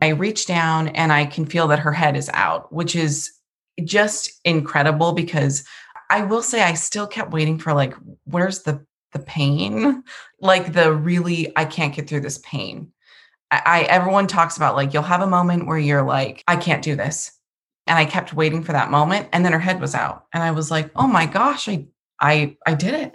I reach down and I can feel that her head is out, which is just incredible because I will say I still kept waiting for like, where's the the pain? Like the really, I can't get through this pain. I, I everyone talks about like you'll have a moment where you're like, I can't do this. And I kept waiting for that moment. And then her head was out. And I was like, oh my gosh, I I I did it.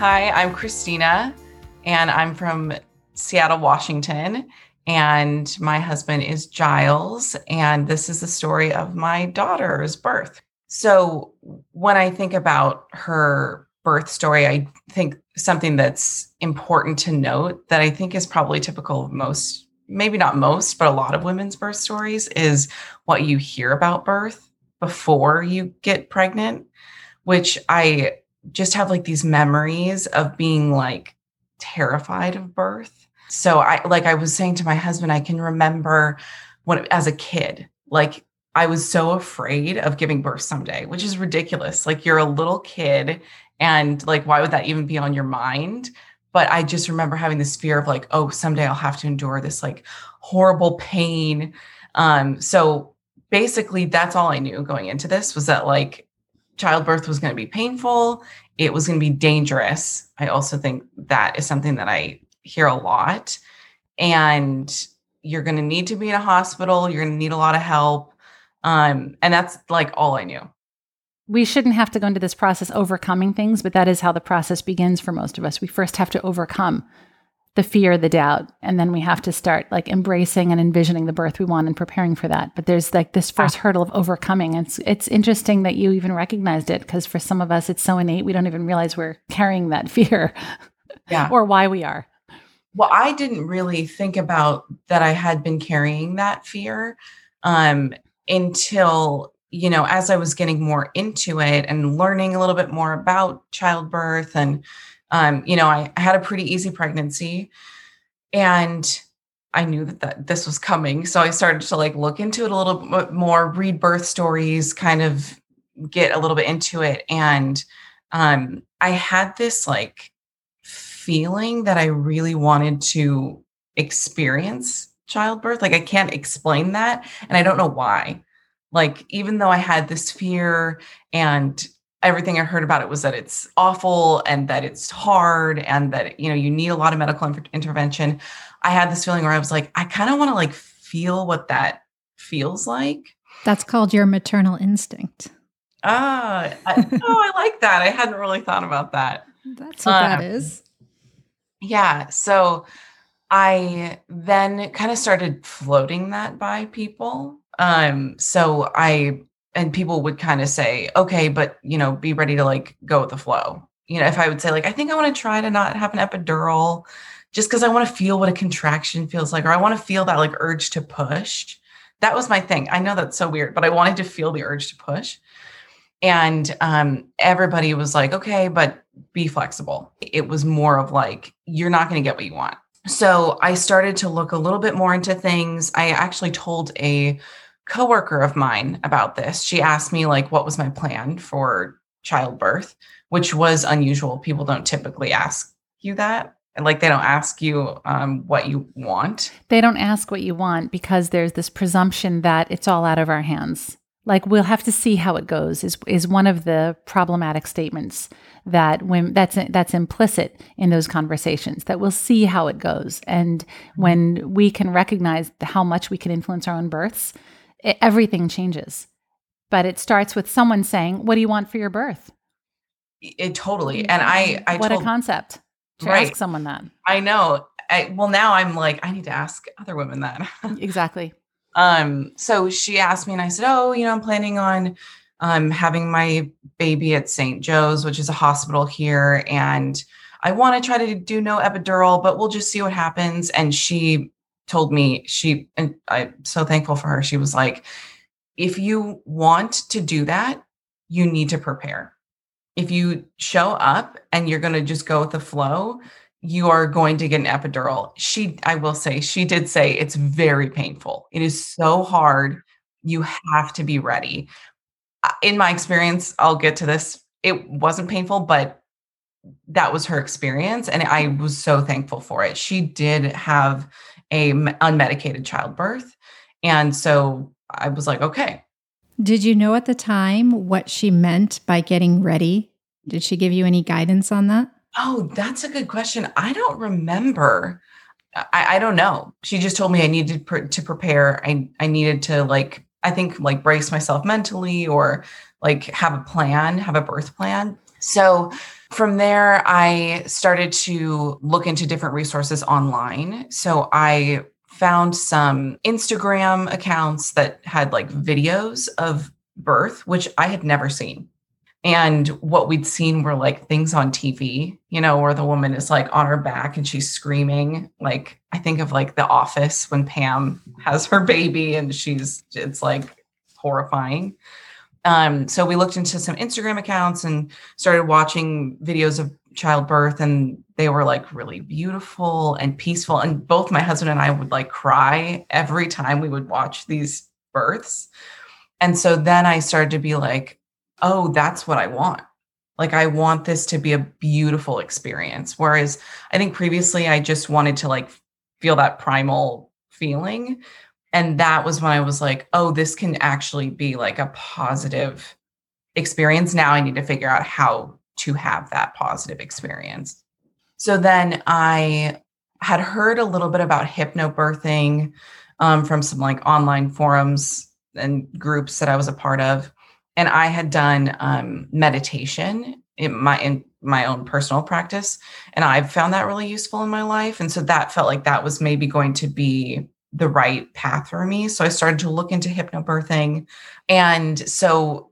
Hi, I'm Christina, and I'm from Seattle, Washington. And my husband is Giles. And this is the story of my daughter's birth. So, when I think about her birth story, I think something that's important to note that I think is probably typical of most, maybe not most, but a lot of women's birth stories is what you hear about birth before you get pregnant, which I just have like these memories of being like terrified of birth. So I like I was saying to my husband, I can remember when as a kid, like I was so afraid of giving birth someday, which is ridiculous. Like you're a little kid and like why would that even be on your mind? But I just remember having this fear of like, oh, someday I'll have to endure this like horrible pain. Um, so basically that's all I knew going into this was that like childbirth was going to be painful, it was going to be dangerous. I also think that is something that I hear a lot. And you're going to need to be in a hospital, you're going to need a lot of help. Um, and that's like all I knew. We shouldn't have to go into this process overcoming things, but that is how the process begins for most of us. We first have to overcome the fear, the doubt, and then we have to start like embracing and envisioning the birth we want and preparing for that. But there's like this first ah. hurdle of overcoming. It's it's interesting that you even recognized it because for some of us it's so innate we don't even realize we're carrying that fear. Yeah. or why we are. Well, I didn't really think about that I had been carrying that fear um, until you know as I was getting more into it and learning a little bit more about childbirth and um, you know, I, I had a pretty easy pregnancy and I knew that, that this was coming. So I started to like look into it a little bit more, read birth stories, kind of get a little bit into it. And um, I had this like feeling that I really wanted to experience childbirth. Like I can't explain that. And I don't know why. Like, even though I had this fear and everything I heard about it was that it's awful and that it's hard and that you know you need a lot of medical in- intervention. I had this feeling where I was like, I kind of want to like feel what that feels like. That's called your maternal instinct. Ah, I, oh, I like that. I hadn't really thought about that. That's what um, that is. Yeah. So I then kind of started floating that by people. Um, so I and people would kind of say, okay, but you know, be ready to like go with the flow. You know, if I would say, like, I think I want to try to not have an epidural just because I want to feel what a contraction feels like, or I want to feel that like urge to push. That was my thing. I know that's so weird, but I wanted to feel the urge to push. And um, everybody was like, okay, but be flexible. It was more of like, you're not going to get what you want. So I started to look a little bit more into things. I actually told a coworker of mine about this. She asked me like what was my plan for childbirth, which was unusual. People don't typically ask you that. Like they don't ask you um, what you want. They don't ask what you want because there's this presumption that it's all out of our hands. Like we'll have to see how it goes is is one of the problematic statements that when that's that's implicit in those conversations that we'll see how it goes and when we can recognize how much we can influence our own births it, everything changes. But it starts with someone saying, "What do you want for your birth?" It totally. And I, I what told, a concept to right. ask someone that. I know. I, well, now I'm like, I need to ask other women that. exactly. Um. So she asked me, and I said, "Oh, you know, I'm planning on." I'm having my baby at St. Joe's, which is a hospital here. And I want to try to do no epidural, but we'll just see what happens. And she told me, she, and I'm so thankful for her. She was like, if you want to do that, you need to prepare. If you show up and you're going to just go with the flow, you are going to get an epidural. She, I will say, she did say it's very painful. It is so hard. You have to be ready. In my experience, I'll get to this. It wasn't painful, but that was her experience. And I was so thankful for it. She did have a unmedicated childbirth. And so I was like, okay. Did you know at the time what she meant by getting ready? Did she give you any guidance on that? Oh, that's a good question. I don't remember. I, I don't know. She just told me I needed pr- to prepare. I I needed to like I think like brace myself mentally or like have a plan, have a birth plan. So from there, I started to look into different resources online. So I found some Instagram accounts that had like videos of birth, which I had never seen. And what we'd seen were like things on TV, you know, where the woman is like on her back and she's screaming. Like, I think of like The Office when Pam has her baby and she's, it's like horrifying. Um, so we looked into some Instagram accounts and started watching videos of childbirth, and they were like really beautiful and peaceful. And both my husband and I would like cry every time we would watch these births. And so then I started to be like, oh, that's what I want. Like, I want this to be a beautiful experience. Whereas I think previously I just wanted to like feel that primal feeling. And that was when I was like, oh, this can actually be like a positive experience. Now I need to figure out how to have that positive experience. So then I had heard a little bit about hypnobirthing um, from some like online forums and groups that I was a part of and I had done um, meditation in my in my own personal practice, and I've found that really useful in my life. And so that felt like that was maybe going to be the right path for me. So I started to look into hypnobirthing, and so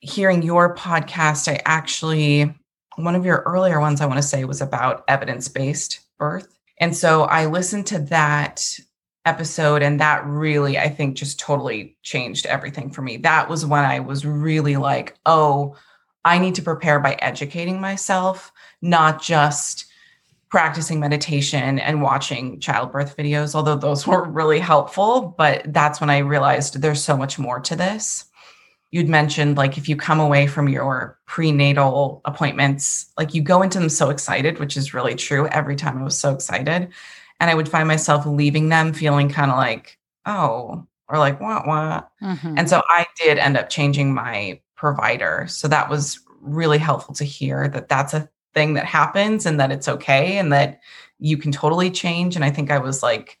hearing your podcast, I actually one of your earlier ones I want to say was about evidence based birth. And so I listened to that episode and that really i think just totally changed everything for me that was when i was really like oh i need to prepare by educating myself not just practicing meditation and watching childbirth videos although those were really helpful but that's when i realized there's so much more to this you'd mentioned like if you come away from your prenatal appointments like you go into them so excited which is really true every time i was so excited and I would find myself leaving them feeling kind of like, oh, or like, what, what? Mm-hmm. And so I did end up changing my provider. So that was really helpful to hear that that's a thing that happens and that it's okay and that you can totally change. And I think I was like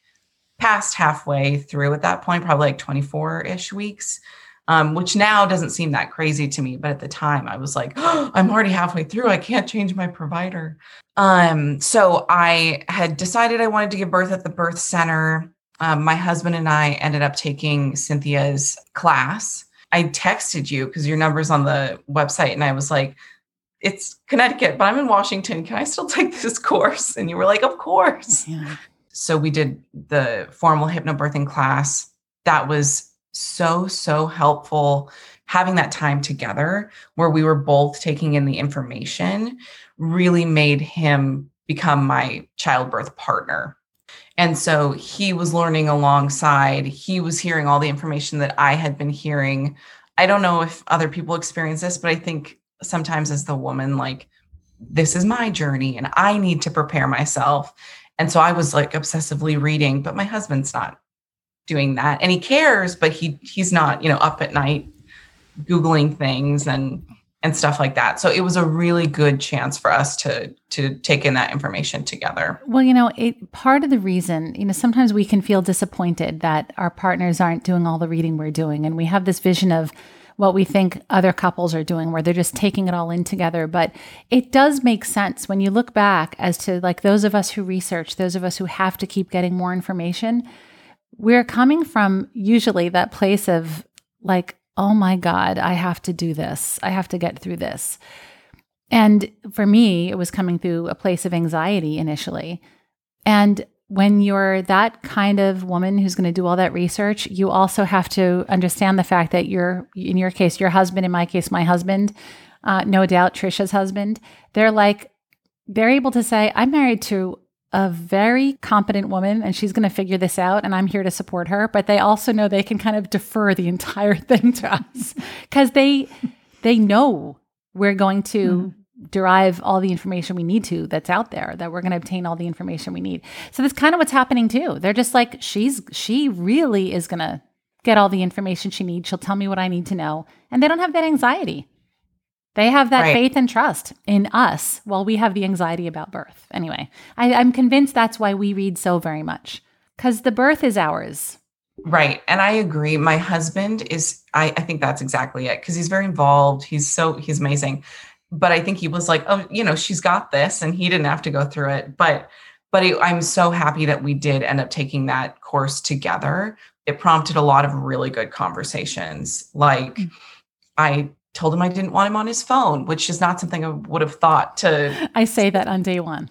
past halfway through at that point, probably like 24 ish weeks. Um, which now doesn't seem that crazy to me. But at the time, I was like, oh, I'm already halfway through. I can't change my provider. Um, so I had decided I wanted to give birth at the birth center. Um, my husband and I ended up taking Cynthia's class. I texted you because your number's on the website, and I was like, it's Connecticut, but I'm in Washington. Can I still take this course? And you were like, of course. Yeah. So we did the formal hypnobirthing class. That was so, so helpful having that time together where we were both taking in the information really made him become my childbirth partner. And so he was learning alongside, he was hearing all the information that I had been hearing. I don't know if other people experience this, but I think sometimes as the woman, like, this is my journey and I need to prepare myself. And so I was like obsessively reading, but my husband's not doing that. And he cares, but he he's not, you know, up at night googling things and and stuff like that. So it was a really good chance for us to to take in that information together. Well, you know, it, part of the reason, you know, sometimes we can feel disappointed that our partners aren't doing all the reading we're doing and we have this vision of what we think other couples are doing where they're just taking it all in together, but it does make sense when you look back as to like those of us who research, those of us who have to keep getting more information, we're coming from usually that place of like oh my God, I have to do this. I have to get through this. And for me, it was coming through a place of anxiety initially. And when you're that kind of woman who's going to do all that research, you also have to understand the fact that you're, in your case, your husband, in my case, my husband, uh, no doubt Trisha's husband, they're like, they're able to say, I'm married to a very competent woman and she's going to figure this out and I'm here to support her but they also know they can kind of defer the entire thing to us cuz they they know we're going to mm-hmm. Derive all the information we need to that's out there that we're going to obtain all the information we need. So that's kind of what's happening too. They're just like she's she really is going to get all the information she needs. She'll tell me what I need to know and they don't have that anxiety. They have that right. faith and trust in us while we have the anxiety about birth. Anyway, I, I'm convinced that's why we read so very much because the birth is ours. Right. And I agree. My husband is, I, I think that's exactly it because he's very involved. He's so, he's amazing. But I think he was like, oh, you know, she's got this and he didn't have to go through it. But, but it, I'm so happy that we did end up taking that course together. It prompted a lot of really good conversations. Like, mm. I told him I didn't want him on his phone, which is not something I would have thought to. I say that on day one.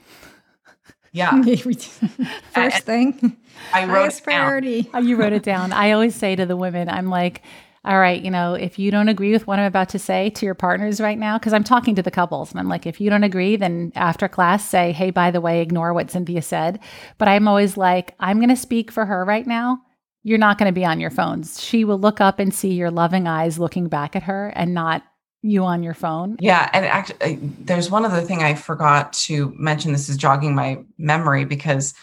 Yeah. First thing. I wrote it priority. Down. Oh, you wrote it down. I always say to the women, I'm like, all right, you know, if you don't agree with what I'm about to say to your partners right now, because I'm talking to the couples and I'm like, if you don't agree, then after class, say, hey, by the way, ignore what Cynthia said. But I'm always like, I'm going to speak for her right now you're not going to be on your phones. She will look up and see your loving eyes looking back at her and not you on your phone. Yeah. And actually, there's one other thing I forgot to mention. This is jogging my memory because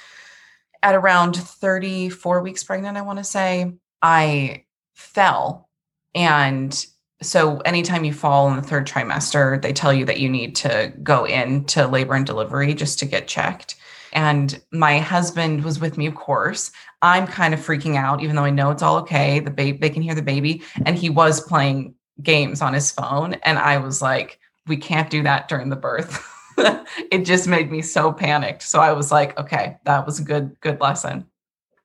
at around 34 weeks pregnant, I want to say, I fell. And so anytime you fall in the third trimester, they tell you that you need to go into labor and delivery just to get checked. And my husband was with me, of course. I'm kind of freaking out, even though I know it's all okay. The baby, they can hear the baby. And he was playing games on his phone. And I was like, we can't do that during the birth. it just made me so panicked. So I was like, okay, that was a good, good lesson.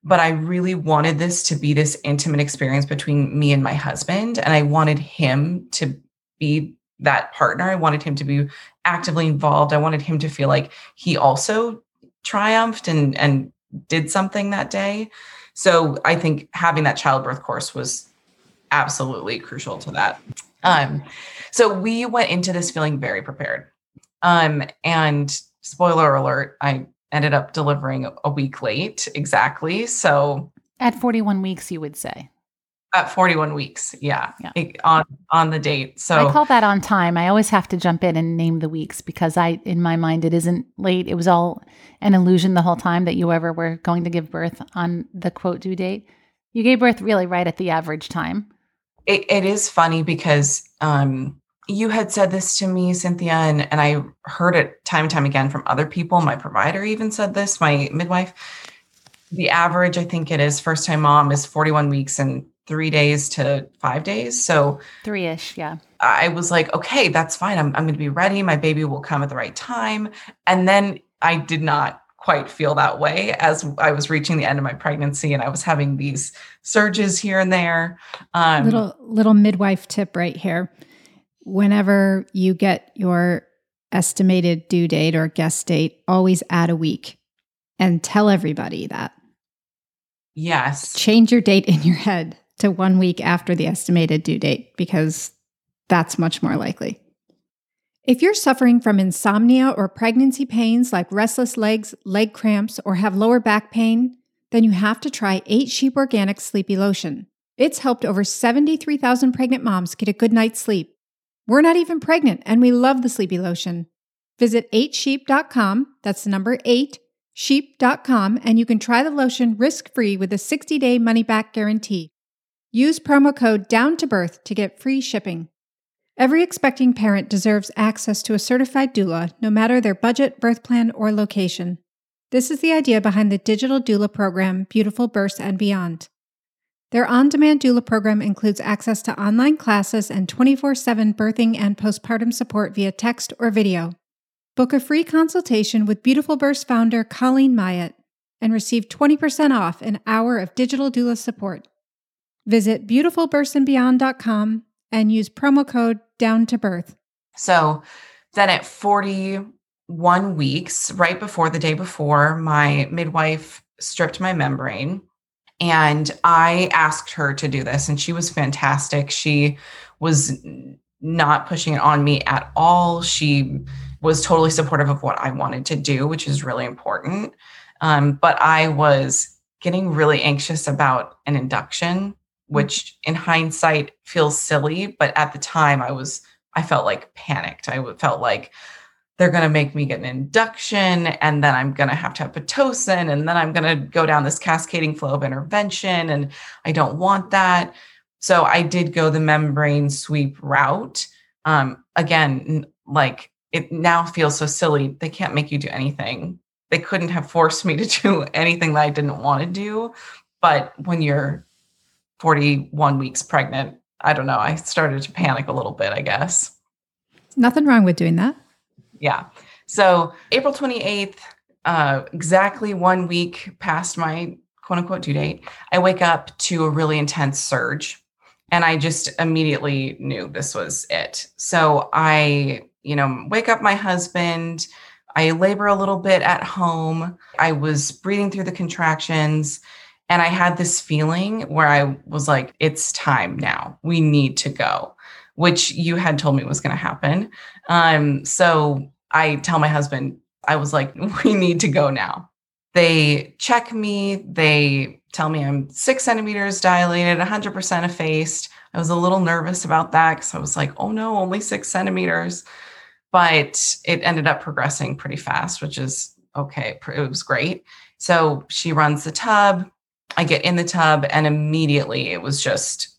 But I really wanted this to be this intimate experience between me and my husband. And I wanted him to be that partner. I wanted him to be actively involved. I wanted him to feel like he also triumphed and and did something that day. So I think having that childbirth course was absolutely crucial to that. Um, so we went into this feeling very prepared. Um, and spoiler alert, I ended up delivering a week late exactly. So at 41 weeks, you would say. At 41 weeks yeah, yeah. on on the date. So i call that on time. I always have to jump in and name the weeks because i in my mind it isn't late. It was all an illusion the whole time that you ever were going to give birth on the quote due date. You gave birth really right at the average time. It, it is funny because um you had said this to me cynthia and, and i heard it time and time again from other people my provider even said this my midwife the average i think it is first time mom is 41 weeks and three days to five days. So three ish, yeah. I was like, okay, that's fine. I'm, I'm going to be ready. My baby will come at the right time. And then I did not quite feel that way as I was reaching the end of my pregnancy and I was having these surges here and there. Um, little little midwife tip right here. Whenever you get your estimated due date or guest date, always add a week and tell everybody that. Yes. Change your date in your head to one week after the estimated due date because that's much more likely. If you're suffering from insomnia or pregnancy pains like restless legs, leg cramps, or have lower back pain, then you have to try 8 Sheep Organic Sleepy Lotion. It's helped over 73,000 pregnant moms get a good night's sleep. We're not even pregnant, and we love the Sleepy Lotion. Visit 8sheep.com, that's the number 8, sheep.com, and you can try the lotion risk free with a 60 day money back guarantee. Use promo code Down to Birth to get free shipping. Every expecting parent deserves access to a certified doula, no matter their budget, birth plan, or location. This is the idea behind the digital doula program, Beautiful Births and Beyond. Their on demand doula program includes access to online classes and 24 7 birthing and postpartum support via text or video. Book a free consultation with Beautiful Births founder Colleen Myatt and receive 20% off an hour of digital doula support. Visit beautifulbirthsandbeyond.com and use promo code down to birth. So then at 41 weeks, right before the day before, my midwife stripped my membrane. And I asked her to do this, and she was fantastic. She was not pushing it on me at all. She was totally supportive of what I wanted to do, which is really important. Um, but I was getting really anxious about an induction, which in hindsight feels silly. But at the time, I was, I felt like panicked. I felt like they're going to make me get an induction and then I'm going to have to have Pitocin and then I'm going to go down this cascading flow of intervention. And I don't want that. So I did go the membrane sweep route. Um, again, like it now feels so silly. They can't make you do anything. They couldn't have forced me to do anything that I didn't want to do. But when you're 41 weeks pregnant, I don't know. I started to panic a little bit, I guess. Nothing wrong with doing that. Yeah. So April 28th, uh, exactly one week past my quote unquote due date, I wake up to a really intense surge. And I just immediately knew this was it. So I, you know, wake up my husband. I labor a little bit at home. I was breathing through the contractions. And I had this feeling where I was like, it's time now. We need to go, which you had told me was going to happen. Um, so I tell my husband, I was like, we need to go now. They check me. They tell me I'm six centimeters dilated, 100% effaced. I was a little nervous about that because I was like, oh no, only six centimeters. But it ended up progressing pretty fast, which is okay. It was great. So she runs the tub. I get in the tub, and immediately it was just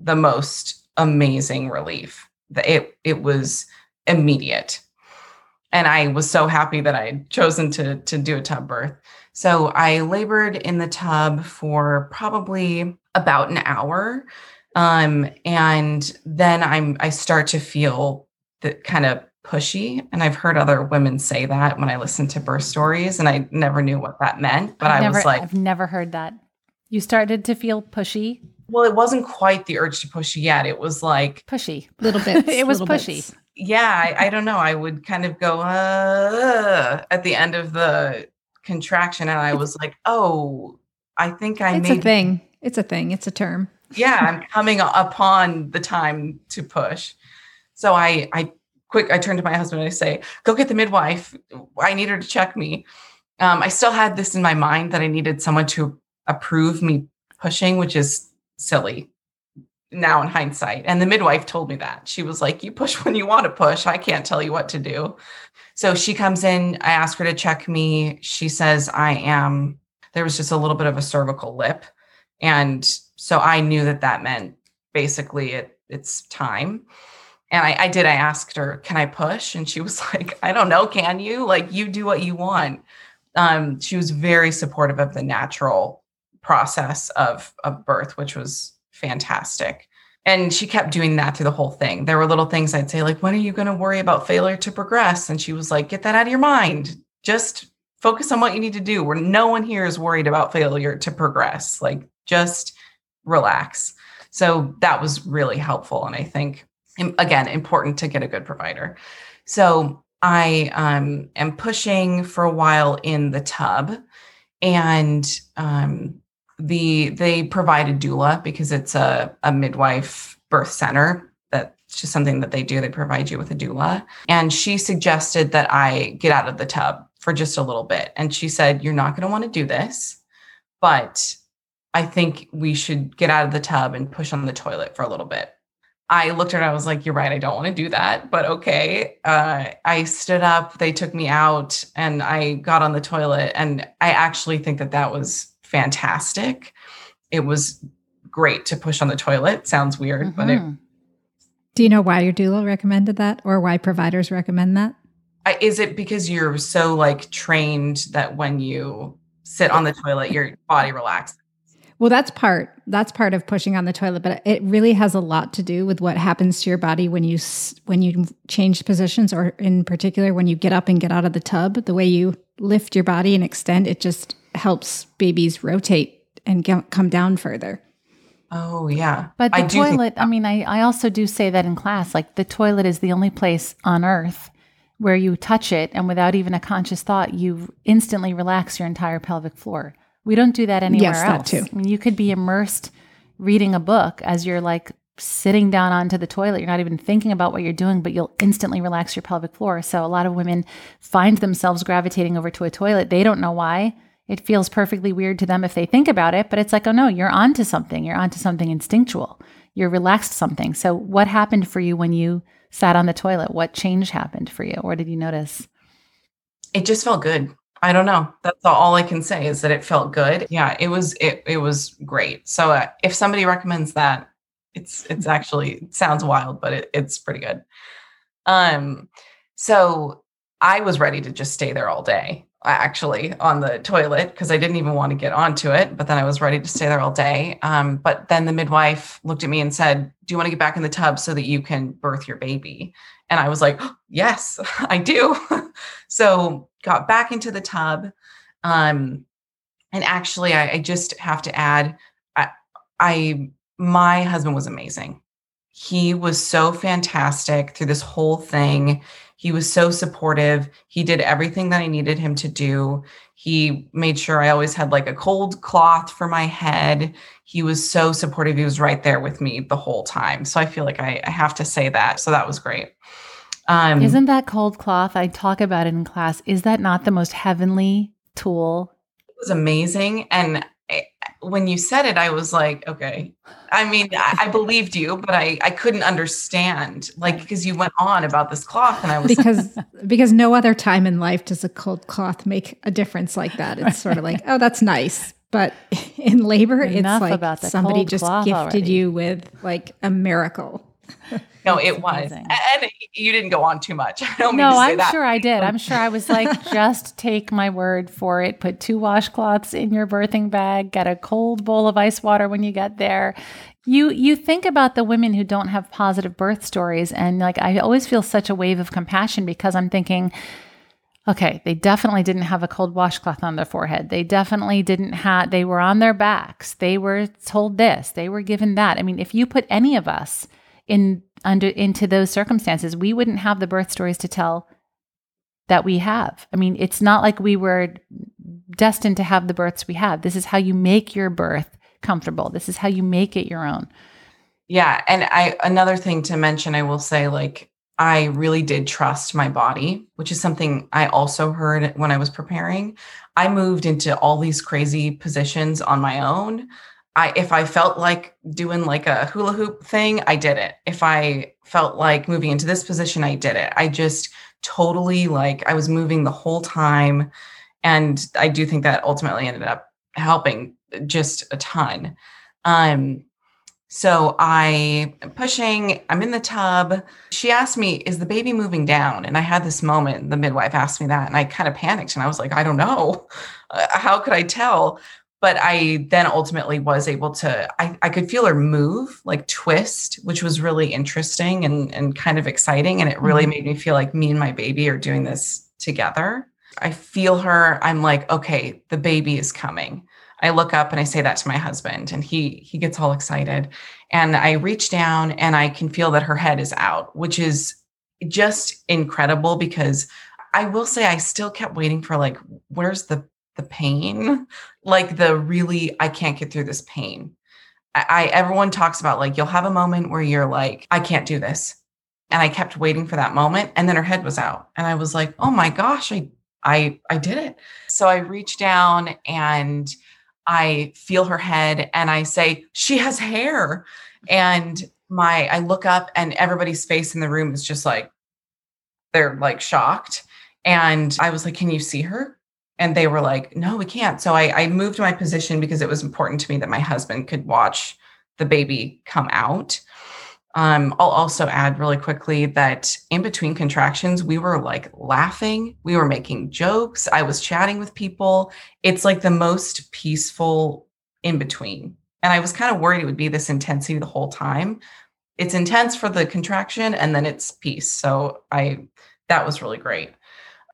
the most amazing relief. It it was immediate. And I was so happy that I had chosen to, to do a tub birth. So I labored in the tub for probably about an hour. Um, and then I'm I start to feel the kind of pushy. And I've heard other women say that when I listen to birth stories, and I never knew what that meant. But I've I never, was like, I've never heard that. You started to feel pushy. Well, it wasn't quite the urge to push yet. It was like pushy, little bit. it was pushy. Bits. Yeah, I, I, don't know. I would kind of go uh, at the end of the contraction, and I was like, "Oh, I think I it's made a thing. It's a thing. It's a term. yeah, I'm coming upon the time to push." So I, I quick, I turn to my husband and I say, "Go get the midwife. I need her to check me." Um, I still had this in my mind that I needed someone to approve me pushing, which is silly now in hindsight. And the midwife told me that. She was like, You push when you want to push. I can't tell you what to do. So she comes in. I ask her to check me. She says, I am, there was just a little bit of a cervical lip. And so I knew that that meant basically it, it's time. And I, I did. I asked her, Can I push? And she was like, I don't know. Can you? Like, you do what you want. Um, she was very supportive of the natural process of, of birth, which was fantastic. And she kept doing that through the whole thing. There were little things I'd say, like, when are you going to worry about failure to progress? And she was like, get that out of your mind. Just focus on what you need to do. Where no one here is worried about failure to progress. Like, just relax. So that was really helpful. And I think, again, important to get a good provider. So I um, am pushing for a while in the tub. And um, the they provide a doula because it's a, a midwife birth center that's just something that they do they provide you with a doula and she suggested that i get out of the tub for just a little bit and she said you're not going to want to do this but i think we should get out of the tub and push on the toilet for a little bit I looked at her, I was like, You're right, I don't want to do that, but okay. Uh, I stood up, they took me out, and I got on the toilet. And I actually think that that was fantastic. It was great to push on the toilet. Sounds weird, mm-hmm. but it. Mm-hmm. Do you know why your doula recommended that or why providers recommend that? is it because you're so like trained that when you sit on the toilet, your body relaxes? Well, that's part that's part of pushing on the toilet, but it really has a lot to do with what happens to your body when you when you change positions, or in particular when you get up and get out of the tub. The way you lift your body and extend, it just helps babies rotate and get, come down further. Oh yeah. But the I do think toilet, I mean, I, I also do say that in class, like the toilet is the only place on earth where you touch it and without even a conscious thought, you instantly relax your entire pelvic floor. We don't do that anywhere Yes, that else. too. I mean, you could be immersed reading a book as you're like sitting down onto the toilet. You're not even thinking about what you're doing, but you'll instantly relax your pelvic floor. So a lot of women find themselves gravitating over to a toilet. They don't know why. It feels perfectly weird to them if they think about it, but it's like, oh no, you're onto something. You're onto something instinctual. You're relaxed something. So what happened for you when you sat on the toilet? What change happened for you? Or did you notice? it just felt good. I don't know. That's all I can say is that it felt good. Yeah, it was it it was great. So uh, if somebody recommends that, it's it's actually it sounds wild, but it, it's pretty good. Um, so I was ready to just stay there all day. Actually, on the toilet because I didn't even want to get onto it. But then I was ready to stay there all day. Um, but then the midwife looked at me and said, "Do you want to get back in the tub so that you can birth your baby?" And I was like, "Yes, I do." so got back into the tub. Um, and actually, I, I just have to add, I, I my husband was amazing. He was so fantastic through this whole thing. He was so supportive. He did everything that I needed him to do. He made sure I always had like a cold cloth for my head. He was so supportive. He was right there with me the whole time. So I feel like I, I have to say that. So that was great. Um, Isn't that cold cloth? I talk about it in class. Is that not the most heavenly tool? it was amazing. And I, when you said it, I was like, okay. I mean, I, I believed you, but I, I couldn't understand, like, because you went on about this cloth, and I was because because no other time in life does a cold cloth make a difference like that. It's sort of like, oh, that's nice. But in labor, Enough it's like about somebody just gifted already. you with like a miracle. no, it was, amazing. and you didn't go on too much. I don't mean No, to I'm that. sure I did. I'm sure I was like, just take my word for it. Put two washcloths in your birthing bag. Get a cold bowl of ice water when you get there. You you think about the women who don't have positive birth stories, and like I always feel such a wave of compassion because I'm thinking, okay, they definitely didn't have a cold washcloth on their forehead. They definitely didn't have. They were on their backs. They were told this. They were given that. I mean, if you put any of us in under into those circumstances, we wouldn't have the birth stories to tell that we have. I mean, it's not like we were destined to have the births we have. This is how you make your birth comfortable. This is how you make it your own. Yeah, and I another thing to mention, I will say, like, I really did trust my body, which is something I also heard when I was preparing. I moved into all these crazy positions on my own. I if I felt like doing like a hula hoop thing, I did it. If I felt like moving into this position, I did it. I just totally like I was moving the whole time. And I do think that ultimately ended up helping just a ton. Um, so I am pushing, I'm in the tub. She asked me, Is the baby moving down? And I had this moment, the midwife asked me that, and I kind of panicked and I was like, I don't know. How could I tell? But I then ultimately was able to, I, I could feel her move, like twist, which was really interesting and, and kind of exciting. And it really mm-hmm. made me feel like me and my baby are doing this together. I feel her. I'm like, okay, the baby is coming. I look up and I say that to my husband and he he gets all excited. And I reach down and I can feel that her head is out, which is just incredible because I will say I still kept waiting for like where's the the pain? Like the really I can't get through this pain. I, I everyone talks about like you'll have a moment where you're like I can't do this. And I kept waiting for that moment and then her head was out and I was like, "Oh my gosh, I I I did it." So I reach down and I feel her head and I say, She has hair. And my, I look up and everybody's face in the room is just like, they're like shocked. And I was like, Can you see her? And they were like, No, we can't. So I, I moved my position because it was important to me that my husband could watch the baby come out. Um, I'll also add really quickly that in between contractions, we were like laughing, we were making jokes, I was chatting with people. It's like the most peaceful in between. And I was kind of worried it would be this intensity the whole time. It's intense for the contraction and then it's peace. So I that was really great.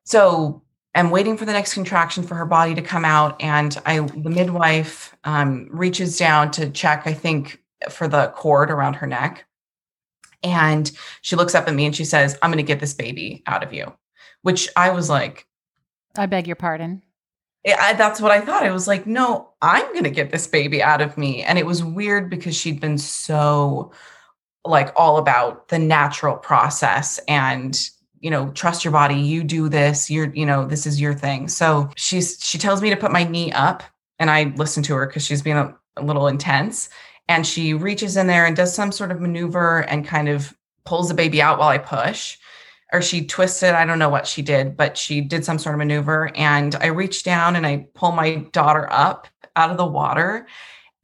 So I'm waiting for the next contraction for her body to come out, and I the midwife um, reaches down to check. I think for the cord around her neck. And she looks up at me and she says, I'm going to get this baby out of you, which I was like, I beg your pardon. I, that's what I thought. I was like, no, I'm going to get this baby out of me. And it was weird because she'd been so like all about the natural process and you know trust your body you do this you're you know this is your thing. So she's she tells me to put my knee up and i listen to her because she's being a, a little intense and she reaches in there and does some sort of maneuver and kind of pulls the baby out while i push or she twisted i don't know what she did but she did some sort of maneuver and i reach down and i pull my daughter up out of the water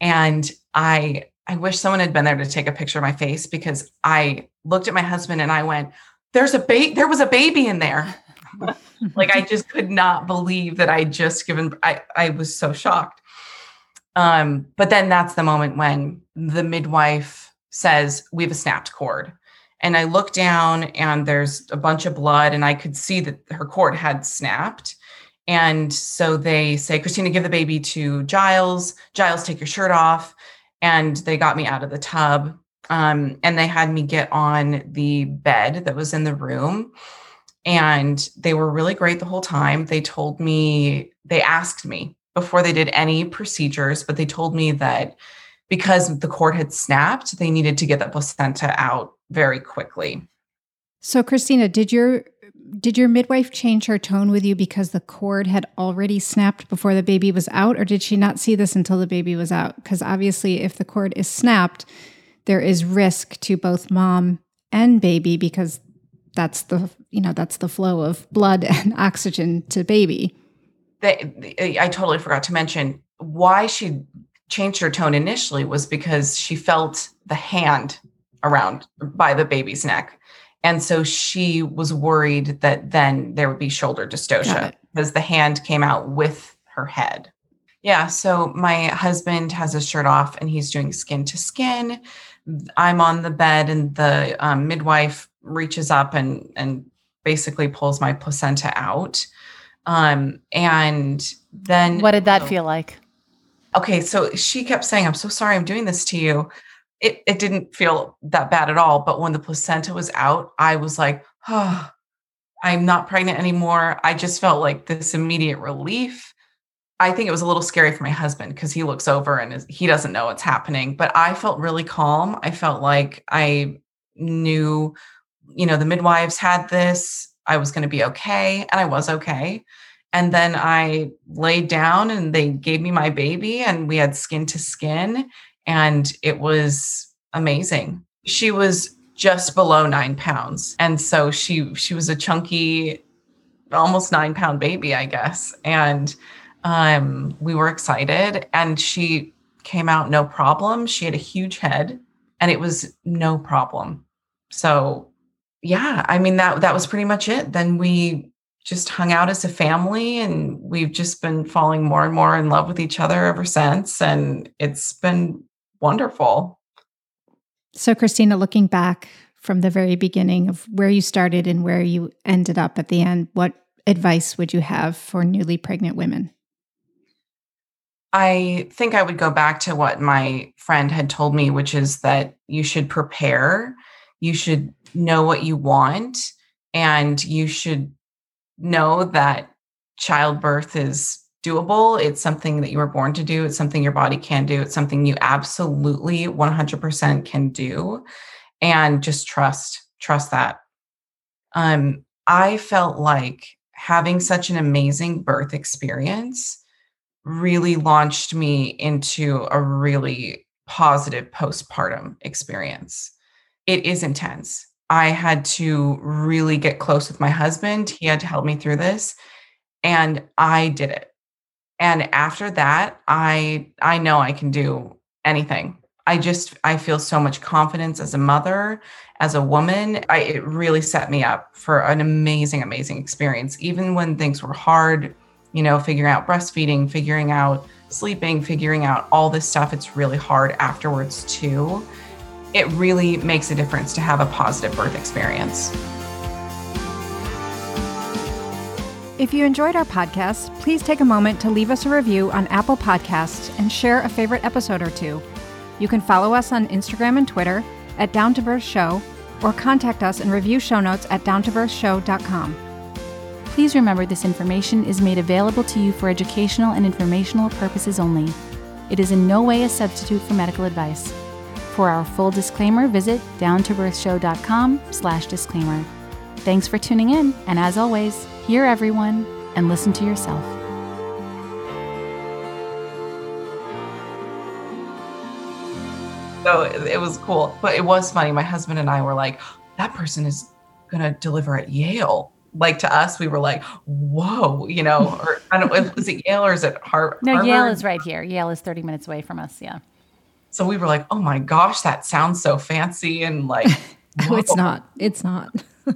and i i wish someone had been there to take a picture of my face because i looked at my husband and i went there's a baby there was a baby in there. Like i just could not believe that i just given i i was so shocked. Um but then that's the moment when the midwife says we have a snapped cord. And i look down and there's a bunch of blood and i could see that her cord had snapped. And so they say christina give the baby to giles. Giles take your shirt off. And they got me out of the tub um, and they had me get on the bed that was in the room. And they were really great the whole time. They told me, they asked me before they did any procedures, but they told me that because the cord had snapped, they needed to get the placenta out very quickly. So, Christina, did your did your midwife change her tone with you because the cord had already snapped before the baby was out, or did she not see this until the baby was out? Because obviously, if the cord is snapped, there is risk to both mom and baby because that's the you know that's the flow of blood and oxygen to baby. They, i totally forgot to mention why she changed her tone initially was because she felt the hand around by the baby's neck. And so she was worried that then there would be shoulder dystocia because the hand came out with her head. Yeah so my husband has his shirt off and he's doing skin to skin I'm on the bed and the um, midwife reaches up and and basically pulls my placenta out. Um, and then what did that oh, feel like? Okay, so she kept saying, "I'm so sorry, I'm doing this to you." It it didn't feel that bad at all, but when the placenta was out, I was like, "Oh, I'm not pregnant anymore." I just felt like this immediate relief I think it was a little scary for my husband because he looks over and is, he doesn't know what's happening. But I felt really calm. I felt like I knew, you know, the midwives had this. I was going to be okay. And I was okay. And then I laid down and they gave me my baby and we had skin to skin. And it was amazing. She was just below nine pounds. And so she she was a chunky, almost nine pound baby, I guess. And um, we were excited and she came out no problem. She had a huge head and it was no problem. So yeah, I mean that that was pretty much it. Then we just hung out as a family and we've just been falling more and more in love with each other ever since and it's been wonderful. So Christina looking back from the very beginning of where you started and where you ended up at the end, what advice would you have for newly pregnant women? I think I would go back to what my friend had told me, which is that you should prepare, you should know what you want, and you should know that childbirth is doable. It's something that you were born to do, it's something your body can do, it's something you absolutely 100% can do. And just trust, trust that. Um, I felt like having such an amazing birth experience really launched me into a really positive postpartum experience. It is intense. I had to really get close with my husband. He had to help me through this and I did it. And after that, I I know I can do anything. I just I feel so much confidence as a mother, as a woman. I it really set me up for an amazing amazing experience even when things were hard you know, figuring out breastfeeding, figuring out sleeping, figuring out all this stuff. It's really hard afterwards, too. It really makes a difference to have a positive birth experience. If you enjoyed our podcast, please take a moment to leave us a review on Apple Podcasts and share a favorite episode or two. You can follow us on Instagram and Twitter at Down to Birth Show or contact us and review show notes at downtobirthshow.com. Please remember this information is made available to you for educational and informational purposes only. It is in no way a substitute for medical advice. For our full disclaimer, visit downtobirthshow.com slash disclaimer. Thanks for tuning in, and as always, hear everyone and listen to yourself. So it, was cool, but it was funny. My husband and I were like, that person is going to deliver at Yale. Like to us, we were like, whoa, you know, or I don't know, is it Yale or is it Harvard? No, Harvard? Yale is right here. Yale is 30 minutes away from us. Yeah. So we were like, oh my gosh, that sounds so fancy and like, Oh, it's not. It's not.